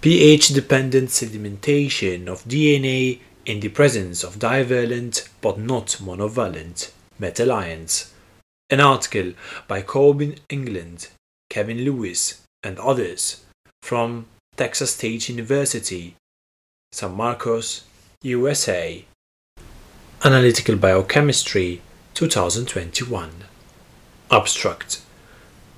pH dependent sedimentation of DNA in the presence of divalent but not monovalent metal ions. An article by Corbin England, Kevin Lewis, and others from Texas State University, San Marcos, USA. Analytical Biochemistry 2021. Abstract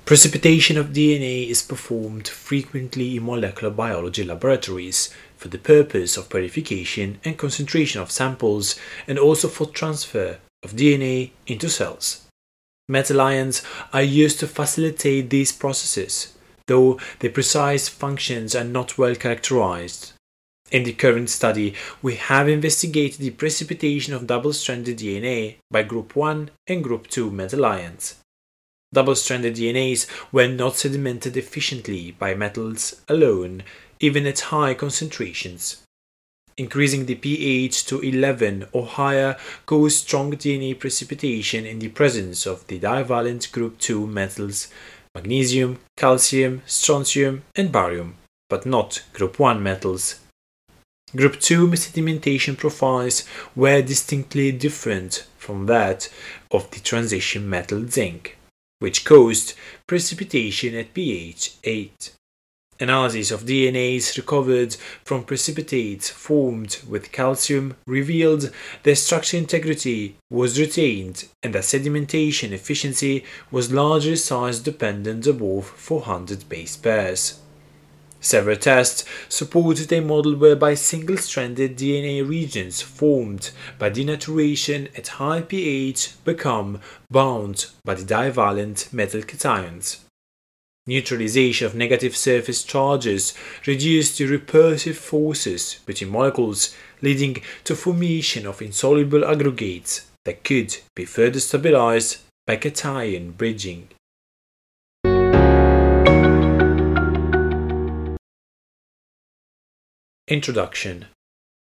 Precipitation of DNA is performed frequently in molecular biology laboratories for the purpose of purification and concentration of samples and also for transfer of DNA into cells. Metal ions are used to facilitate these processes, though their precise functions are not well characterized. In the current study, we have investigated the precipitation of double stranded DNA by group 1 and group 2 metal ions. Double stranded DNAs were not sedimented efficiently by metals alone, even at high concentrations. Increasing the pH to 11 or higher caused strong DNA precipitation in the presence of the divalent group 2 metals magnesium, calcium, strontium, and barium, but not group 1 metals. Group 2 sedimentation profiles were distinctly different from that of the transition metal zinc which caused precipitation at pH 8. Analysis of DNAs recovered from precipitates formed with calcium revealed their structure integrity was retained and that sedimentation efficiency was largely size dependent above 400 base pairs. Several tests supported a model whereby single stranded DNA regions formed by denaturation at high pH become bound by the divalent metal cations. Neutralization of negative surface charges reduced the repulsive forces between molecules, leading to formation of insoluble aggregates that could be further stabilized by cation bridging. Introduction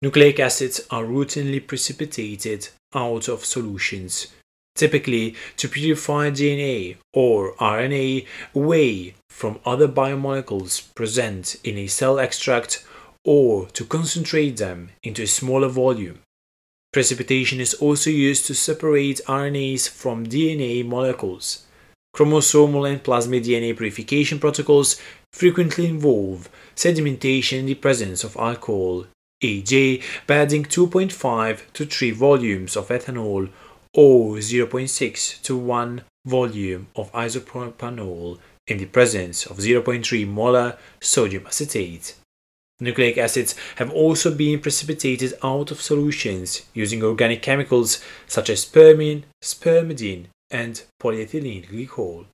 Nucleic acids are routinely precipitated out of solutions, typically to purify DNA or RNA away from other biomolecules present in a cell extract or to concentrate them into a smaller volume. Precipitation is also used to separate RNAs from DNA molecules. Chromosomal and plasmid DNA purification protocols frequently involve sedimentation in the presence of alcohol, e.g., by adding 2.5 to 3 volumes of ethanol or 0.6 to 1 volume of isopropanol in the presence of 0.3 molar sodium acetate. Nucleic acids have also been precipitated out of solutions using organic chemicals such as spermine, spermidine, and polyethylene glycol.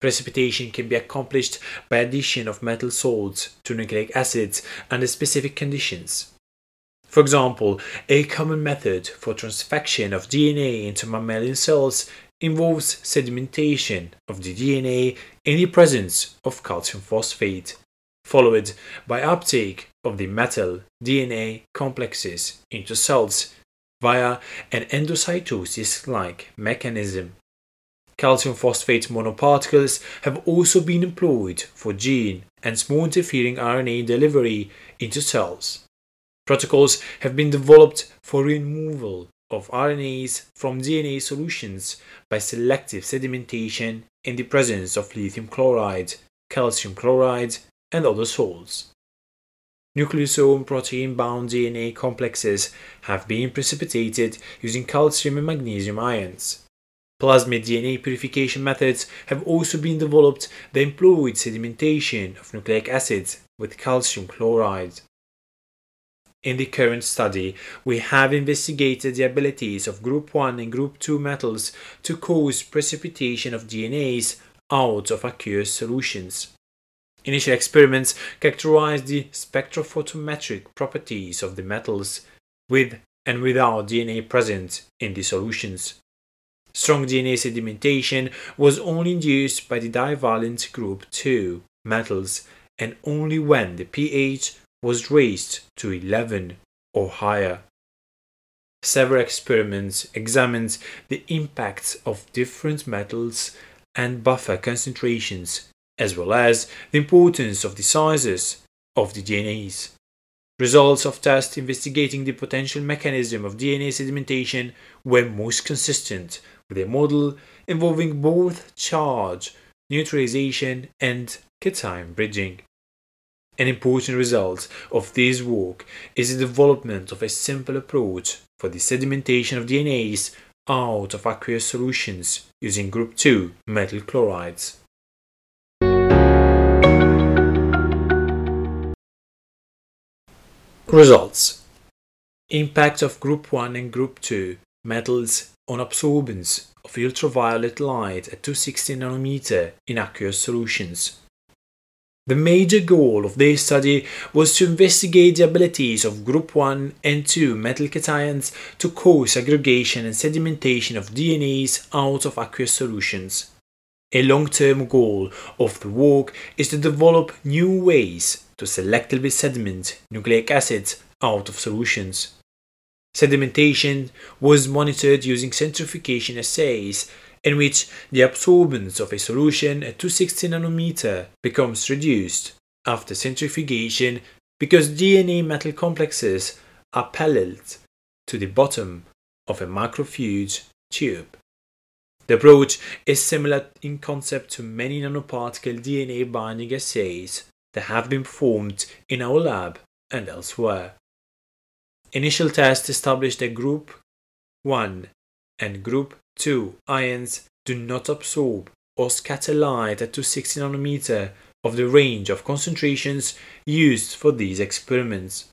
Precipitation can be accomplished by addition of metal salts to nucleic acids under specific conditions. For example, a common method for transfection of DNA into mammalian cells involves sedimentation of the DNA in the presence of calcium phosphate, followed by uptake of the metal DNA complexes into cells via an endocytosis like mechanism. Calcium phosphate nanoparticles have also been employed for gene and small interfering RNA delivery into cells. Protocols have been developed for removal of RNAs from DNA solutions by selective sedimentation in the presence of lithium chloride, calcium chloride, and other salts. Nucleosome protein bound DNA complexes have been precipitated using calcium and magnesium ions. Plasmid DNA purification methods have also been developed that employed sedimentation of nucleic acids with calcium chloride. In the current study, we have investigated the abilities of group 1 and group 2 metals to cause precipitation of DNAs out of aqueous solutions. Initial experiments characterized the spectrophotometric properties of the metals with and without DNA present in the solutions. Strong DNA sedimentation was only induced by the divalent group 2 metals and only when the pH was raised to 11 or higher. Several experiments examined the impacts of different metals and buffer concentrations, as well as the importance of the sizes of the DNAs. Results of tests investigating the potential mechanism of DNA sedimentation were most consistent with a model involving both charge neutralization and cation bridging. An important result of this work is the development of a simple approach for the sedimentation of DNAs out of aqueous solutions using group 2 metal chlorides. Results Impact of group 1 and group 2 metals on absorbance of ultraviolet light at 260 nanometer in aqueous solutions. The major goal of this study was to investigate the abilities of group 1 and 2 metal cations to cause aggregation and sedimentation of DNAs out of aqueous solutions. A long-term goal of the work is to develop new ways to selectively sediment nucleic acids out of solutions. Sedimentation was monitored using centrifugation assays in which the absorbance of a solution at 260 nanometer becomes reduced after centrifugation because DNA metal complexes are pelleted to the bottom of a microfuge tube. The approach is similar in concept to many nanoparticle DNA binding assays that have been performed in our lab and elsewhere. Initial tests established that group 1 and group 2 ions do not absorb or scatter light at 260 nanometer of the range of concentrations used for these experiments.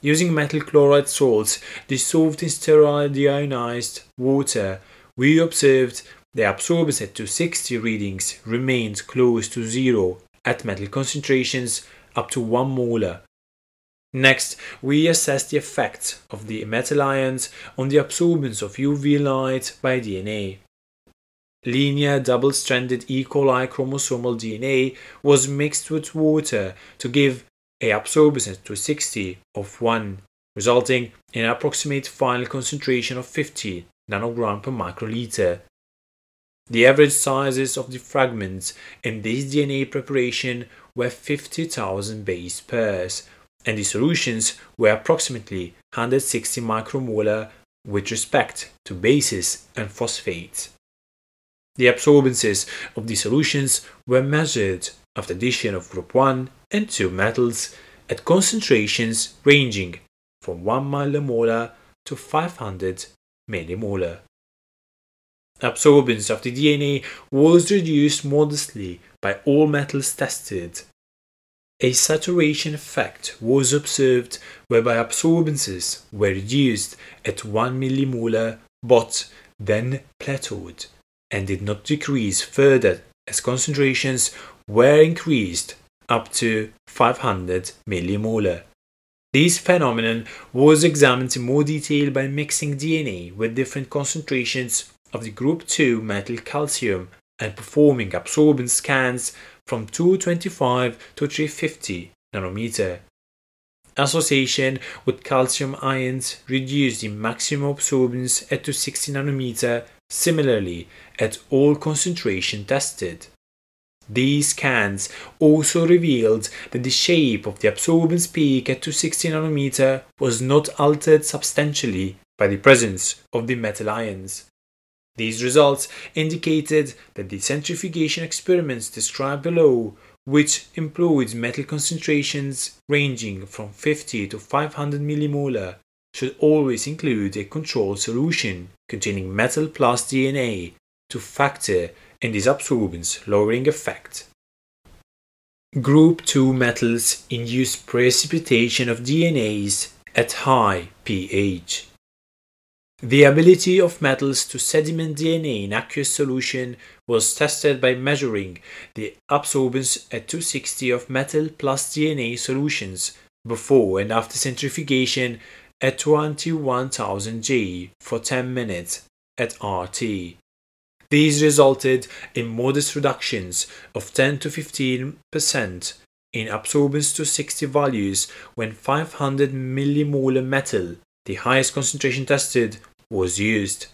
Using metal chloride salts dissolved in sterile deionized water, we observed the absorbance at 260 readings remained close to zero at metal concentrations up to 1 molar Next, we assess the effect of the metal ions on the absorbance of UV light by DNA. Linear double-stranded E. coli chromosomal DNA was mixed with water to give a absorbance to 60 of 1, resulting in an approximate final concentration of 50 nanogram per microliter. The average sizes of the fragments in this DNA preparation were 50,000 base pairs, and the solutions were approximately 160 micromolar with respect to bases and phosphates. The absorbances of the solutions were measured after addition of group 1 and 2 metals at concentrations ranging from 1 millimolar to 500 millimolar. Absorbance of the DNA was reduced modestly by all metals tested a saturation effect was observed whereby absorbances were reduced at 1 millimolar but then plateaued and did not decrease further as concentrations were increased up to 500 millimolar. This phenomenon was examined in more detail by mixing DNA with different concentrations of the group 2 metal calcium and performing absorbance scans from 225 to 350 nanometer. Association with calcium ions reduced the maximum absorbance at 260 nanometer similarly at all concentration tested. These scans also revealed that the shape of the absorbance peak at 260 nanometer was not altered substantially by the presence of the metal ions. These results indicated that the centrifugation experiments described below, which employed metal concentrations ranging from 50 to 500 millimolar, should always include a control solution containing metal plus DNA to factor in this absorbance lowering effect. Group 2 metals induce precipitation of DNAs at high pH. The ability of metals to sediment DNA in aqueous solution was tested by measuring the absorbance at 260 of metal plus DNA solutions before and after centrifugation at 21,000 G for 10 minutes at RT. These resulted in modest reductions of 10 to 15% in absorbance to 60 values when 500 millimolar metal the highest concentration tested was used.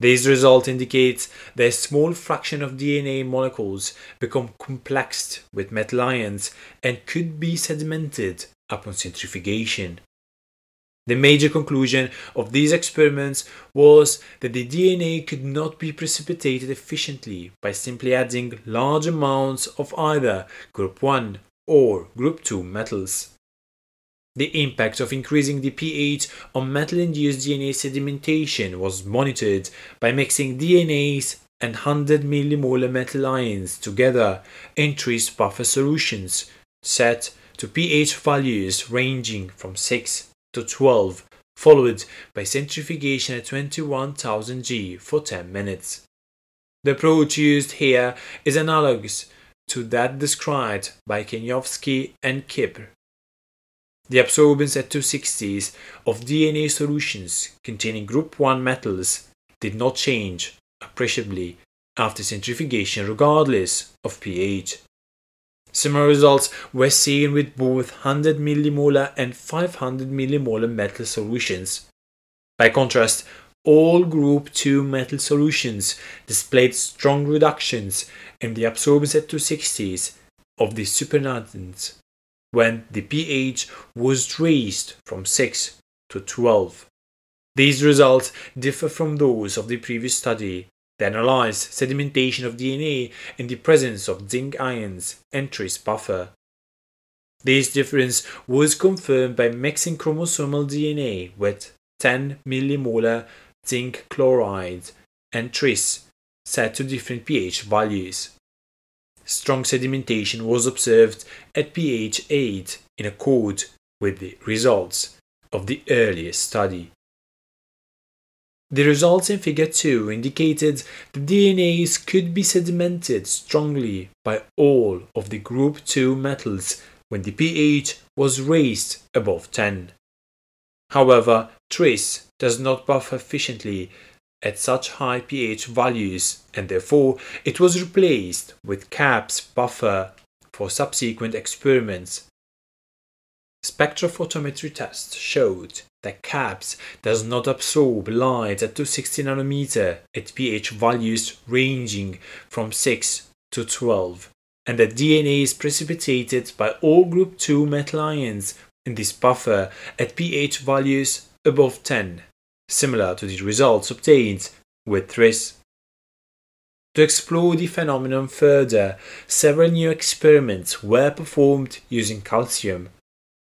This result indicates that a small fraction of DNA molecules become complexed with metal ions and could be sedimented upon centrifugation. The major conclusion of these experiments was that the DNA could not be precipitated efficiently by simply adding large amounts of either group 1 or group 2 metals. The impact of increasing the pH on metal-induced DNA sedimentation was monitored by mixing DNAs and 100 millimolar metal ions together in three buffer solutions set to pH values ranging from 6 to 12, followed by centrifugation at 21,000 G for 10 minutes. The approach used here is analogous to that described by Kenyovsky and Kipr the absorbance at 260s of DNA solutions containing group 1 metals did not change appreciably after centrifugation regardless of pH. Similar results were seen with both 100 millimolar and 500 millimolar metal solutions. By contrast, all group 2 metal solutions displayed strong reductions in the absorbance at 260s of the supernatant when the pH was raised from 6 to 12. These results differ from those of the previous study that analyzed sedimentation of DNA in the presence of zinc ions and tris buffer. This difference was confirmed by mixing chromosomal DNA with 10 millimolar zinc chloride and tris set to different pH values strong sedimentation was observed at pH 8 in accord with the results of the earlier study. The results in Figure 2 indicated the DNAs could be sedimented strongly by all of the group 2 metals when the pH was raised above 10. However, tris does not buffer efficiently at such high pH values and therefore it was replaced with CAPS buffer for subsequent experiments. Spectrophotometry tests showed that CAPS does not absorb light at 260 nanometer at pH values ranging from 6 to 12 and that DNA is precipitated by all group 2 metal ions in this buffer at pH values above 10 similar to the results obtained with TRIS. To explore the phenomenon further, several new experiments were performed using calcium.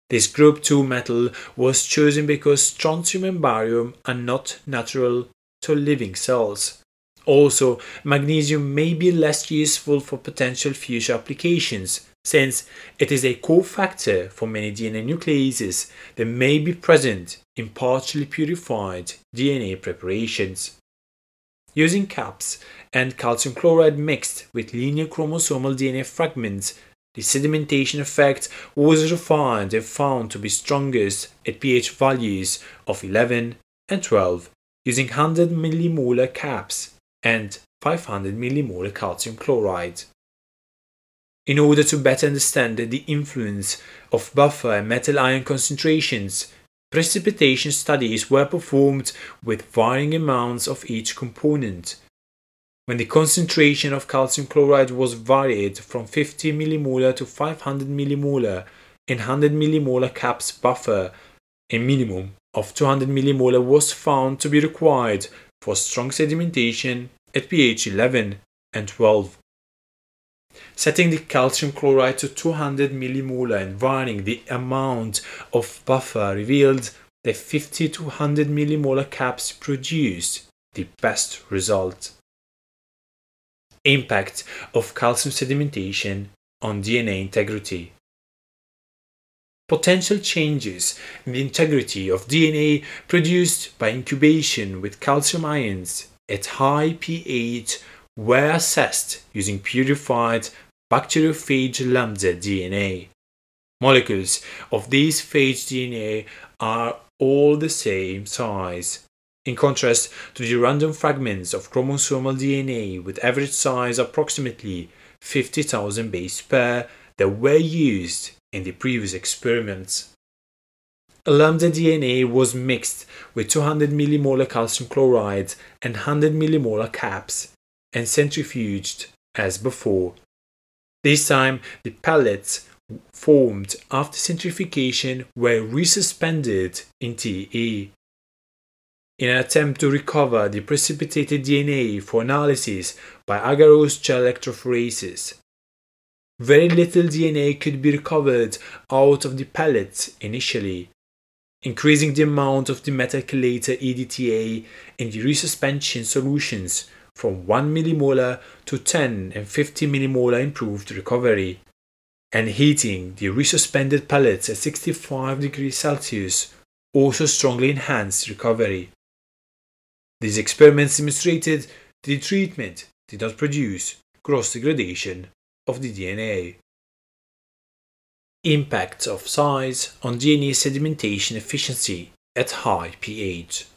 This group 2 metal was chosen because strontium and barium are not natural to living cells. Also, magnesium may be less useful for potential future applications, since it is a cofactor for many DNA nucleases that may be present in partially purified DNA preparations. Using caps and calcium chloride mixed with linear chromosomal DNA fragments, the sedimentation effect was refined and found to be strongest at pH values of 11 and 12 using 100 millimolar caps and 500 millimolar calcium chloride. In order to better understand the influence of buffer and metal ion concentrations, precipitation studies were performed with varying amounts of each component. When the concentration of calcium chloride was varied from 50 millimolar to 500 millimolar in 100 millimolar caps buffer, a minimum of 200 millimolar was found to be required for strong sedimentation at pH 11 and 12 setting the calcium chloride to 200 millimolar and varying the amount of buffer revealed that 50 to 100 millimolar caps produced the best result. Impact of calcium sedimentation on DNA integrity. Potential changes in the integrity of DNA produced by incubation with calcium ions at high pH were assessed using purified bacteriophage lambda DNA. Molecules of these phage DNA are all the same size. In contrast to the random fragments of chromosomal DNA with average size approximately 50,000 base pair that were used in the previous experiments. lambda DNA was mixed with 200 millimolar calcium chloride and 100 millimolar caps and centrifuged as before. This time, the pellets formed after centrifugation were resuspended in TE. In an attempt to recover the precipitated DNA for analysis by agarose gel electrophoresis, very little DNA could be recovered out of the pellets initially, increasing the amount of the metal chelator EDTA in the resuspension solutions from 1 millimolar to 10 and 50 millimolar improved recovery, and heating the resuspended pellets at 65 degrees Celsius also strongly enhanced recovery. These experiments demonstrated the treatment did not produce gross degradation of the DNA. Impacts of size on DNA sedimentation efficiency at high pH.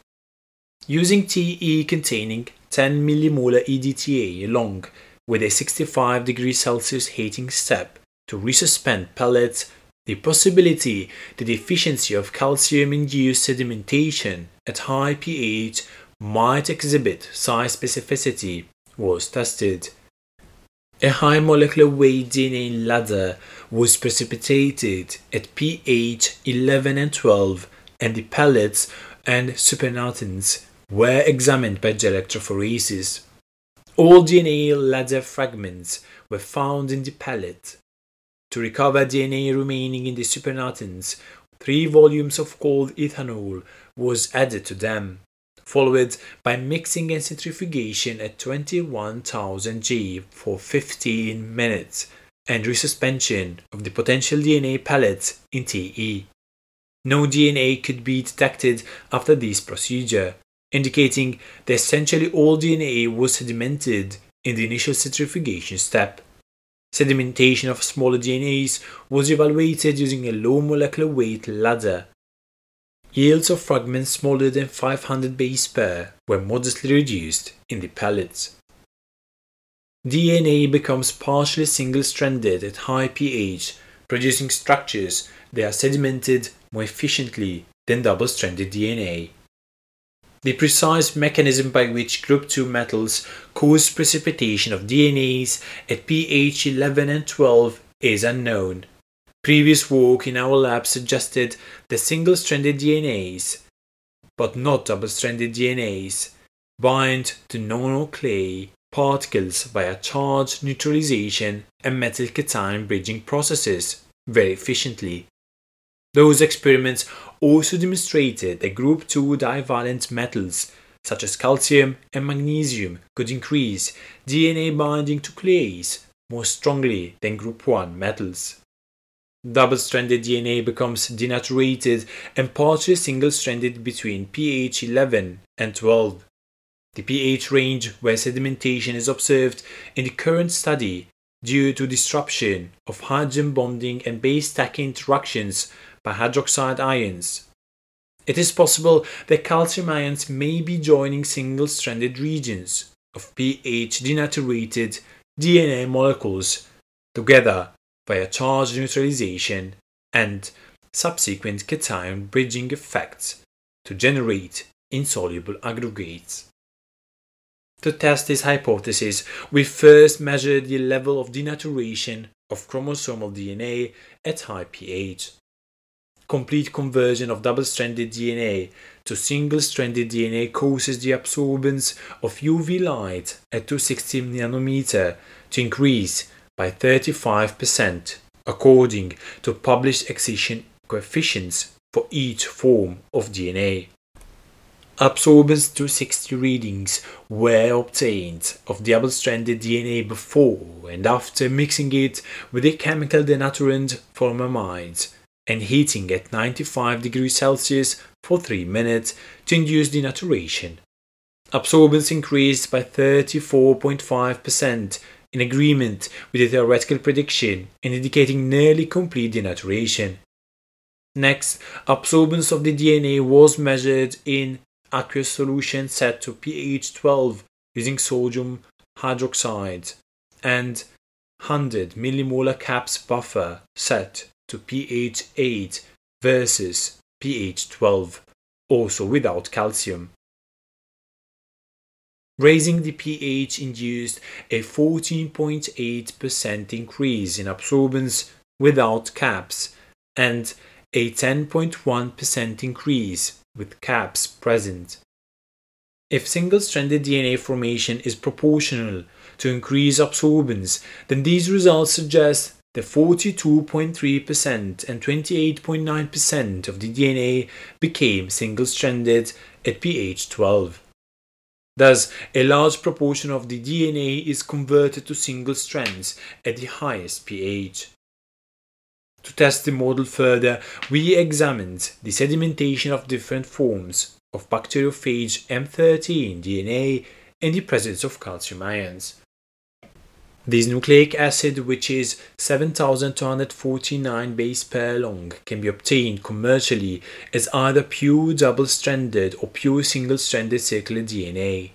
Using TE containing 10 millimolar EDTA along with a 65 degrees Celsius heating step to resuspend pellets, the possibility the efficiency of calcium-induced sedimentation at high pH might exhibit size specificity was tested. A high molecular weight DNA ladder was precipitated at pH 11 and 12, and the pellets and supernatant were examined by gel electrophoresis. All DNA ladder fragments were found in the pellet. To recover DNA remaining in the supernatants, three volumes of cold ethanol was added to them followed by mixing and centrifugation at 21,000 G for 15 minutes, and resuspension of the potential DNA pellets in TE. No DNA could be detected after this procedure, indicating that essentially all DNA was sedimented in the initial centrifugation step. Sedimentation of smaller DNAs was evaluated using a low molecular weight ladder Yields of fragments smaller than 500 base pair were modestly reduced in the pellets. DNA becomes partially single-stranded at high pH, producing structures that are sedimented more efficiently than double-stranded DNA. The precise mechanism by which group 2 metals cause precipitation of DNAs at pH 11 and 12 is unknown. Previous work in our lab suggested that single-stranded DNAs, but not double-stranded DNAs, bind to non-clay particles via charge neutralization and metal cation bridging processes very efficiently. Those experiments also demonstrated that group 2 divalent metals such as calcium and magnesium could increase DNA binding to clays more strongly than group 1 metals. Double-stranded DNA becomes denaturated and partially single-stranded between pH 11 and 12. The pH range where sedimentation is observed in the current study due to disruption of hydrogen bonding and base stacking interactions by hydroxide ions. It is possible that calcium ions may be joining single-stranded regions of pH denaturated DNA molecules together via charge neutralization and subsequent cation bridging effects to generate insoluble aggregates. To test this hypothesis, we first measured the level of denaturation of chromosomal DNA at high pH. Complete conversion of double-stranded DNA to single-stranded DNA causes the absorbance of UV light at 260 nanometer to increase by 35% according to published extinction coefficients for each form of DNA. Absorbance 260 readings were obtained of double-stranded DNA before and after mixing it with a chemical denaturant formamide and heating at 95 degrees Celsius for 3 minutes to induce denaturation. Absorbance increased by 34.5% in agreement with the theoretical prediction and indicating nearly complete denaturation. Next, absorbance of the DNA was measured in aqueous solution set to pH 12 using sodium hydroxide and 100 millimolar caps buffer set to pH 8 versus pH 12, also without calcium. Raising the pH induced a 14.8% increase in absorbance without caps and a 10.1% increase with caps present. If single stranded DNA formation is proportional to increased absorbance, then these results suggest that 42.3% and 28.9% of the DNA became single stranded at pH 12. Thus, a large proportion of the DNA is converted to single strands at the highest pH. To test the model further, we examined the sedimentation of different forms of bacteriophage M13 DNA in the presence of calcium ions. This nucleic acid, which is 7249 base pair long, can be obtained commercially as either pure double stranded or pure single stranded circular DNA.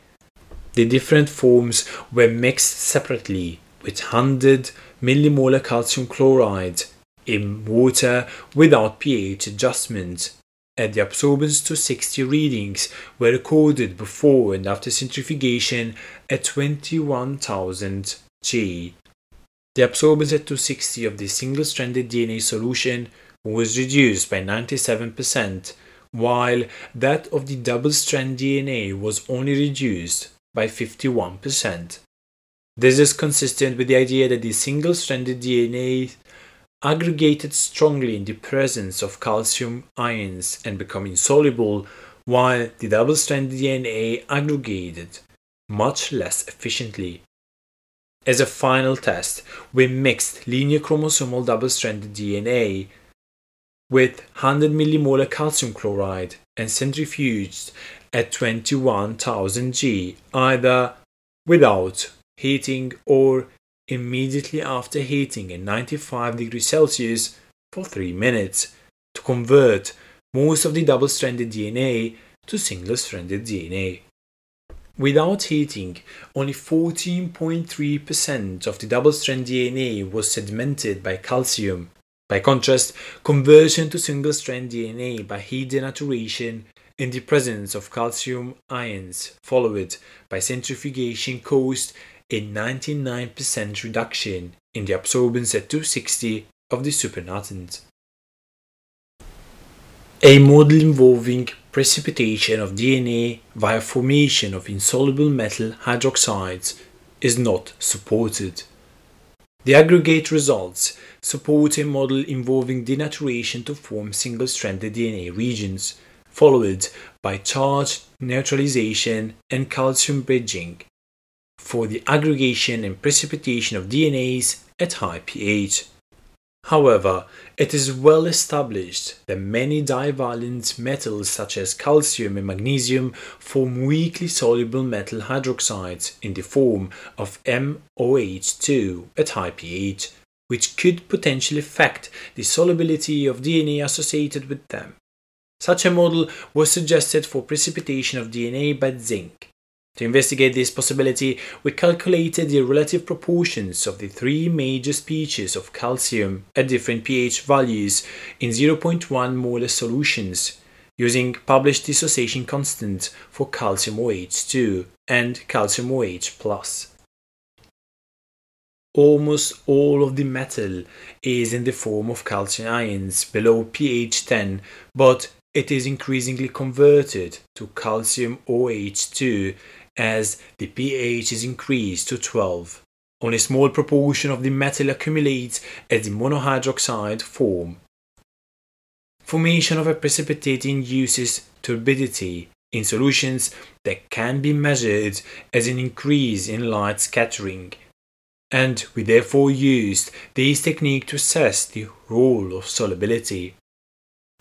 The different forms were mixed separately with 100 millimolar calcium chloride in water without pH adjustment and the absorbance to 60 readings were recorded before and after centrifugation at 21,000 The absorbance at 260 of the single-stranded DNA solution was reduced by 97%, while that of the double-strand DNA was only reduced by 51%. This is consistent with the idea that the single-stranded DNA aggregated strongly in the presence of calcium ions and become insoluble, while the double-stranded DNA aggregated much less efficiently. As a final test, we mixed linear chromosomal double-stranded DNA with 100 millimolar calcium chloride and centrifuged at 21,000 G, either without heating or immediately after heating at 95 degrees Celsius for 3 minutes to convert most of the double stranded DNA to single stranded DNA. Without heating, only 14.3% of the double strand DNA was sedimented by calcium. By contrast, conversion to single strand DNA by heat denaturation in the presence of calcium ions, followed by centrifugation, caused a 99% reduction in the absorbance at 260 of the supernatant. A model involving precipitation of DNA via formation of insoluble metal hydroxides is not supported. The aggregate results support a model involving denaturation to form single stranded DNA regions, followed by charge neutralization and calcium bridging for the aggregation and precipitation of DNAs at high pH. However, it is well established that many divalent metals such as calcium and magnesium form weakly soluble metal hydroxides in the form of MOH2 at high pH, which could potentially affect the solubility of DNA associated with them. Such a model was suggested for precipitation of DNA by zinc, to investigate this possibility, we calculated the relative proportions of the three major species of calcium at different pH values in 0.1 molar solutions using published dissociation constant for calcium OH2 and calcium OH+. Almost all of the metal is in the form of calcium ions below pH 10, but it is increasingly converted to calcium OH2 as the pH is increased to 12. Only a small proportion of the metal accumulates as the monohydroxide form. Formation of a precipitate induces turbidity in solutions that can be measured as an increase in light scattering, and we therefore used this technique to assess the role of solubility.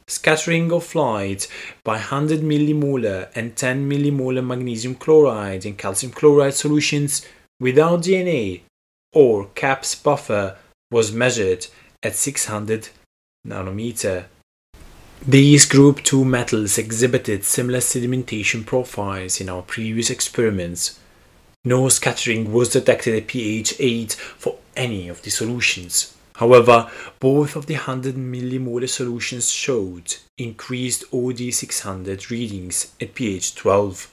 Scattering of light by 100 millimolar and 10 millimolar magnesium chloride in calcium chloride solutions without DNA or CAPS buffer was measured at 600 nanometer. These group 2 metals exhibited similar sedimentation profiles in our previous experiments. No scattering was detected at pH 8 for any of the solutions. However, both of the 100 millimolar solutions showed increased OD600 readings at pH 12,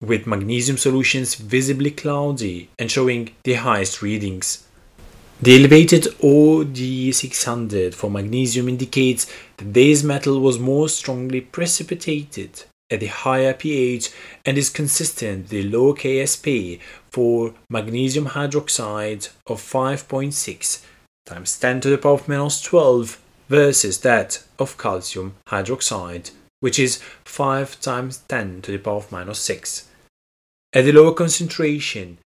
with magnesium solutions visibly cloudy and showing the highest readings. The elevated OD600 for magnesium indicates that this metal was more strongly precipitated at the higher pH and is consistent with the low KSP for magnesium hydroxide of 5.6 times 10 to the power of minus 12 versus that of calcium hydroxide, which is 5 times 10 to the power of minus 6. At the lower concentration,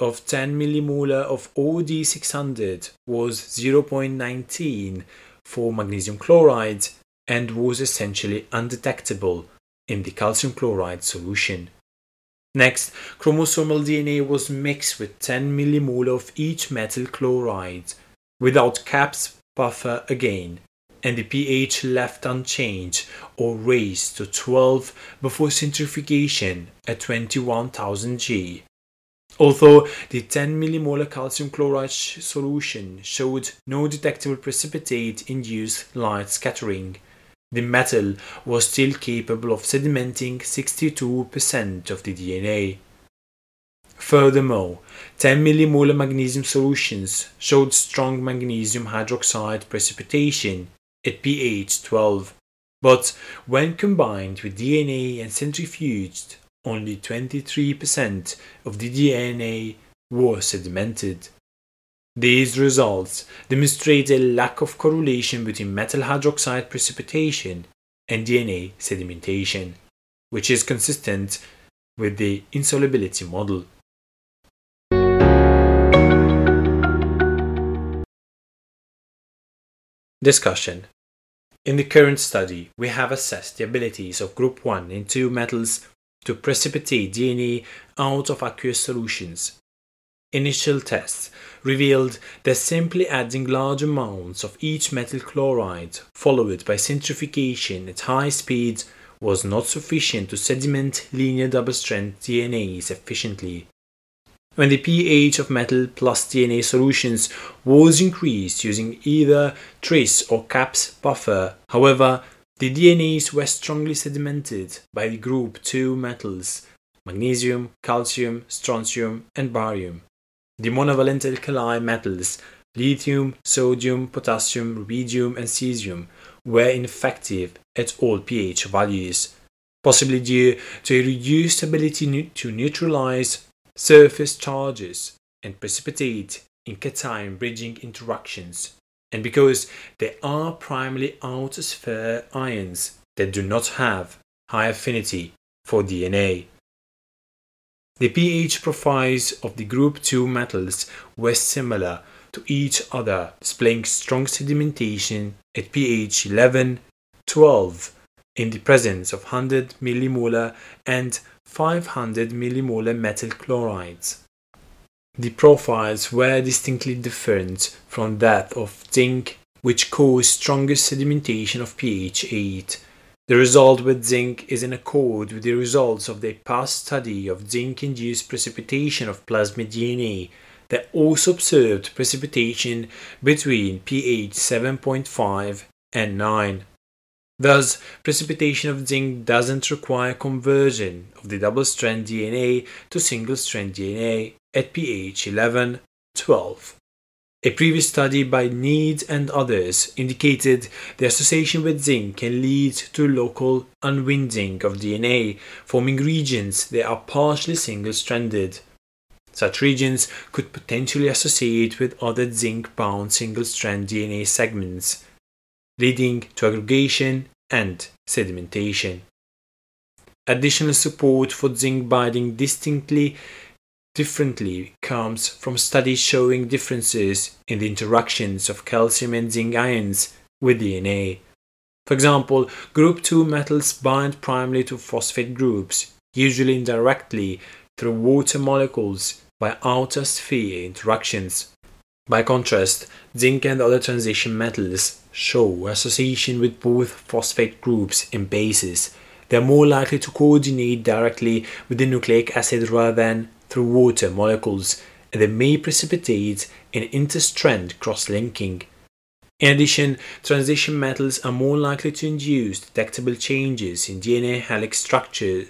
of 10 millimolar of OD600 was 0.19 for magnesium chloride and was essentially undetectable in the calcium chloride solution. Next, chromosomal DNA was mixed with 10 millimolar of each metal chloride without caps buffer again, and the pH left unchanged or raised to 12 before centrifugation at 21,000 G. Although the 10 millimolar calcium chloride solution showed no detectable precipitate-induced light scattering, the metal was still capable of sedimenting 62% of the DNA. Furthermore, 10 millimolar magnesium solutions showed strong magnesium hydroxide precipitation at pH 12, but when combined with DNA and centrifuged, only 23% of the DNA was sedimented. These results demonstrate a lack of correlation between metal hydroxide precipitation and DNA sedimentation, which is consistent with the insolubility model. Discussion In the current study, we have assessed the abilities of group 1 and 2 metals to precipitate DNA out of aqueous solutions. Initial tests revealed that simply adding large amounts of each metal chloride, followed by centrifugation at high speed, was not sufficient to sediment linear double strand DNAs efficiently. When the pH of metal plus DNA solutions was increased using either tris or CAPS buffer, however, the DNAs were strongly sedimented by the group 2 metals magnesium, calcium, strontium, and barium. The monovalent alkali metals lithium, sodium, potassium, rubidium, and cesium were ineffective at all pH values, possibly due to a reduced ability to neutralize surface charges and precipitate in cation bridging interactions and because they are primarily outer sphere ions that do not have high affinity for DNA. The pH profiles of the group 2 metals were similar to each other, displaying strong sedimentation at pH 11, 12 in the presence of 100 millimolar and 500 millimolar metal chlorides. The profiles were distinctly different from that of zinc, which caused stronger sedimentation of pH 8. The result with zinc is in accord with the results of the past study of zinc induced precipitation of plasmid DNA that also observed precipitation between pH 7.5 and 9. Thus, precipitation of zinc doesn't require conversion of the double strand DNA to single strand DNA at pH 11 12. A previous study by Need and others indicated the association with zinc can lead to local unwinding of DNA, forming regions that are partially single stranded. Such regions could potentially associate with other zinc bound single strand DNA segments leading to aggregation and sedimentation. Additional support for zinc binding distinctly differently comes from studies showing differences in the interactions of calcium and zinc ions with DNA. For example, group 2 metals bind primarily to phosphate groups, usually indirectly through water molecules by outer sphere interactions. By contrast, zinc and other transition metals show association with both phosphate groups and bases. They are more likely to coordinate directly with the nucleic acid rather than through water molecules, and they may precipitate in interstrand cross-linking. In addition, transition metals are more likely to induce detectable changes in DNA helix structure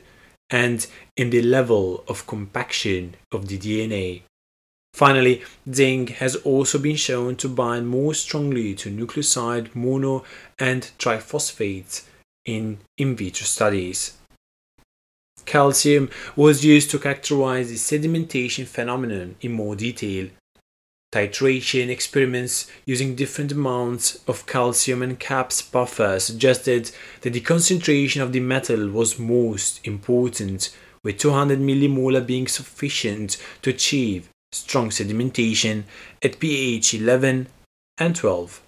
and in the level of compaction of the DNA. Finally, zinc has also been shown to bind more strongly to nucleoside mono and triphosphates in in vitro studies. Calcium was used to characterize the sedimentation phenomenon in more detail. Titration experiments using different amounts of calcium and CAPS buffer suggested that the concentration of the metal was most important, with 200 millimolar being sufficient to achieve strong sedimentation at pH 11 and 12.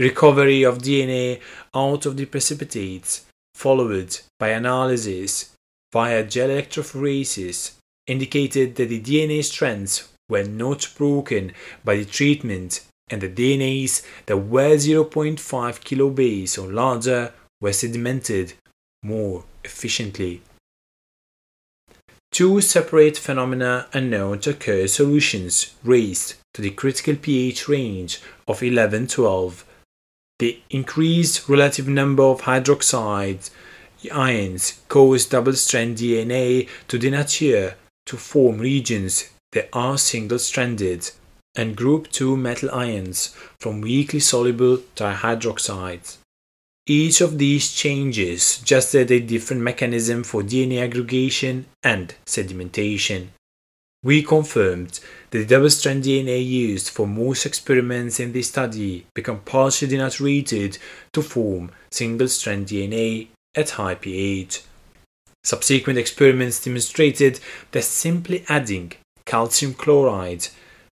Recovery of DNA out of the precipitates, followed by analysis via gel electrophoresis, indicated that the DNA strands were not broken by the treatment and the DNAs that were 0.5 kilobase or larger were sedimented more efficiently. Two separate phenomena are known to occur solutions raised to the critical pH range of 11-12. The increased relative number of hydroxide ions cause double-strand DNA to denature to form regions that are single-stranded and group 2 metal ions from weakly soluble dihydroxides. Each of these changes suggested a different mechanism for DNA aggregation and sedimentation. We confirmed that the double-strand DNA used for most experiments in this study become partially denaturated to form single-strand DNA at high pH. Subsequent experiments demonstrated that simply adding calcium chloride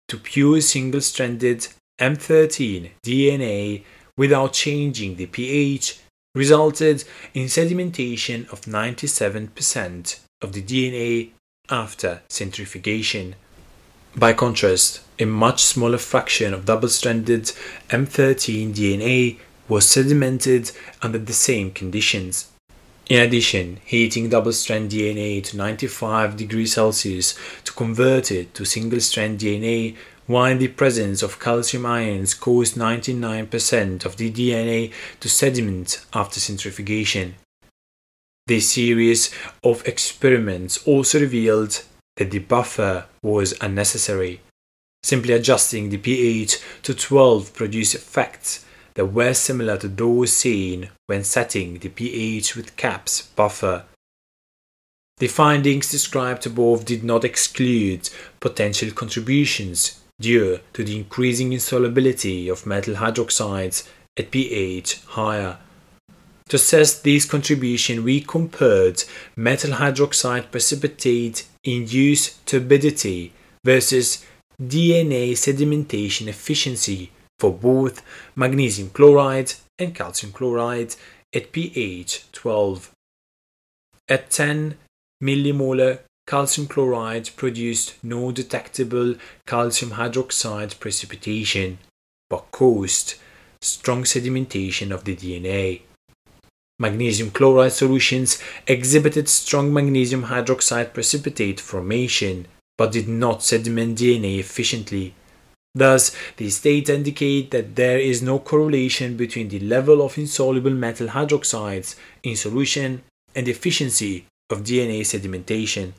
to pure single-stranded M13 DNA without changing the pH resulted in sedimentation of 97% of the DNA after centrifugation. By contrast, a much smaller fraction of double-stranded M13 DNA was sedimented under the same conditions. In addition, heating double-strand DNA to 95 degrees Celsius to convert it to single-strand DNA while the presence of calcium ions caused 99% of the DNA to sediment after centrifugation. This series of experiments also revealed that the buffer was unnecessary. Simply adjusting the pH to 12 produced effects that were similar to those seen when setting the pH with CAPS buffer. The findings described above did not exclude potential contributions due to the increasing insolubility of metal hydroxides at pH higher. To assess this contribution, we compared metal hydroxide precipitate induced turbidity versus DNA sedimentation efficiency for both magnesium chloride and calcium chloride at pH 12. At 10 millimolar calcium chloride produced no detectable calcium hydroxide precipitation, but caused strong sedimentation of the DNA. Magnesium chloride solutions exhibited strong magnesium hydroxide precipitate formation, but did not sediment DNA efficiently. Thus, these data indicate that there is no correlation between the level of insoluble metal hydroxides in solution and the efficiency of DNA sedimentation.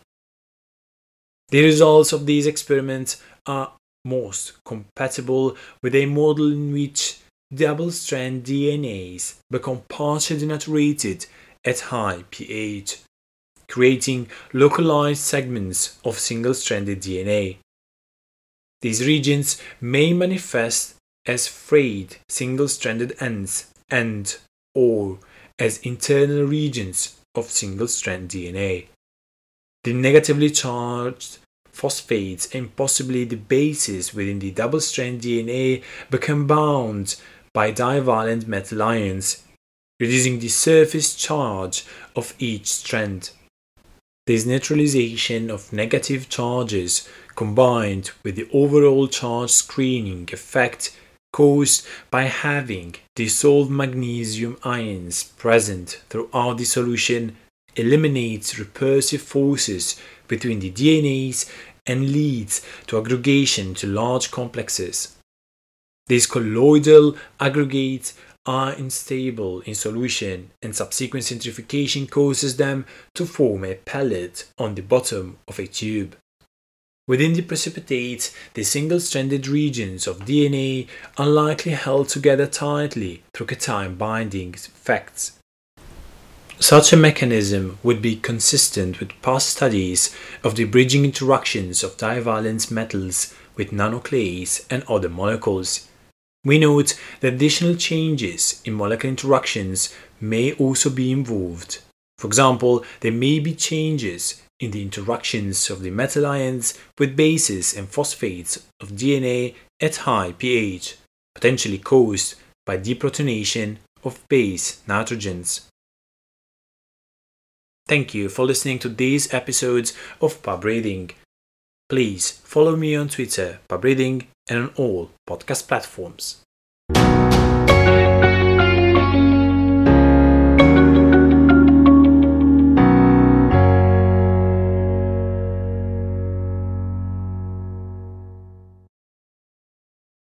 The results of these experiments are most compatible with a model in which double strand DNAs become partially denaturated at high pH, creating localized segments of single stranded DNA. These regions may manifest as frayed single stranded ends and or as internal regions of single strand DNA. The negatively charged phosphates and possibly the bases within the double strand DNA become bound by divalent metal ions, reducing the surface charge of each strand. This neutralization of negative charges combined with the overall charge screening effect caused by having dissolved magnesium ions present throughout the solution eliminates repulsive forces between the DNAs and leads to aggregation to large complexes. These colloidal aggregates are unstable in solution and subsequent centrifugation causes them to form a pellet on the bottom of a tube. Within the precipitate, the single-stranded regions of DNA are likely held together tightly through cation binding effects. Such a mechanism would be consistent with past studies of the bridging interactions of divalent metals with nanoclays and other molecules. We note that additional changes in molecular interactions may also be involved. For example, there may be changes in the interactions of the metal ions with bases and phosphates of DNA at high pH, potentially caused by deprotonation of base nitrogens. Thank you for listening to these episodes of Pub Reading. Please follow me on Twitter, Pub Reading, and on all podcast platforms.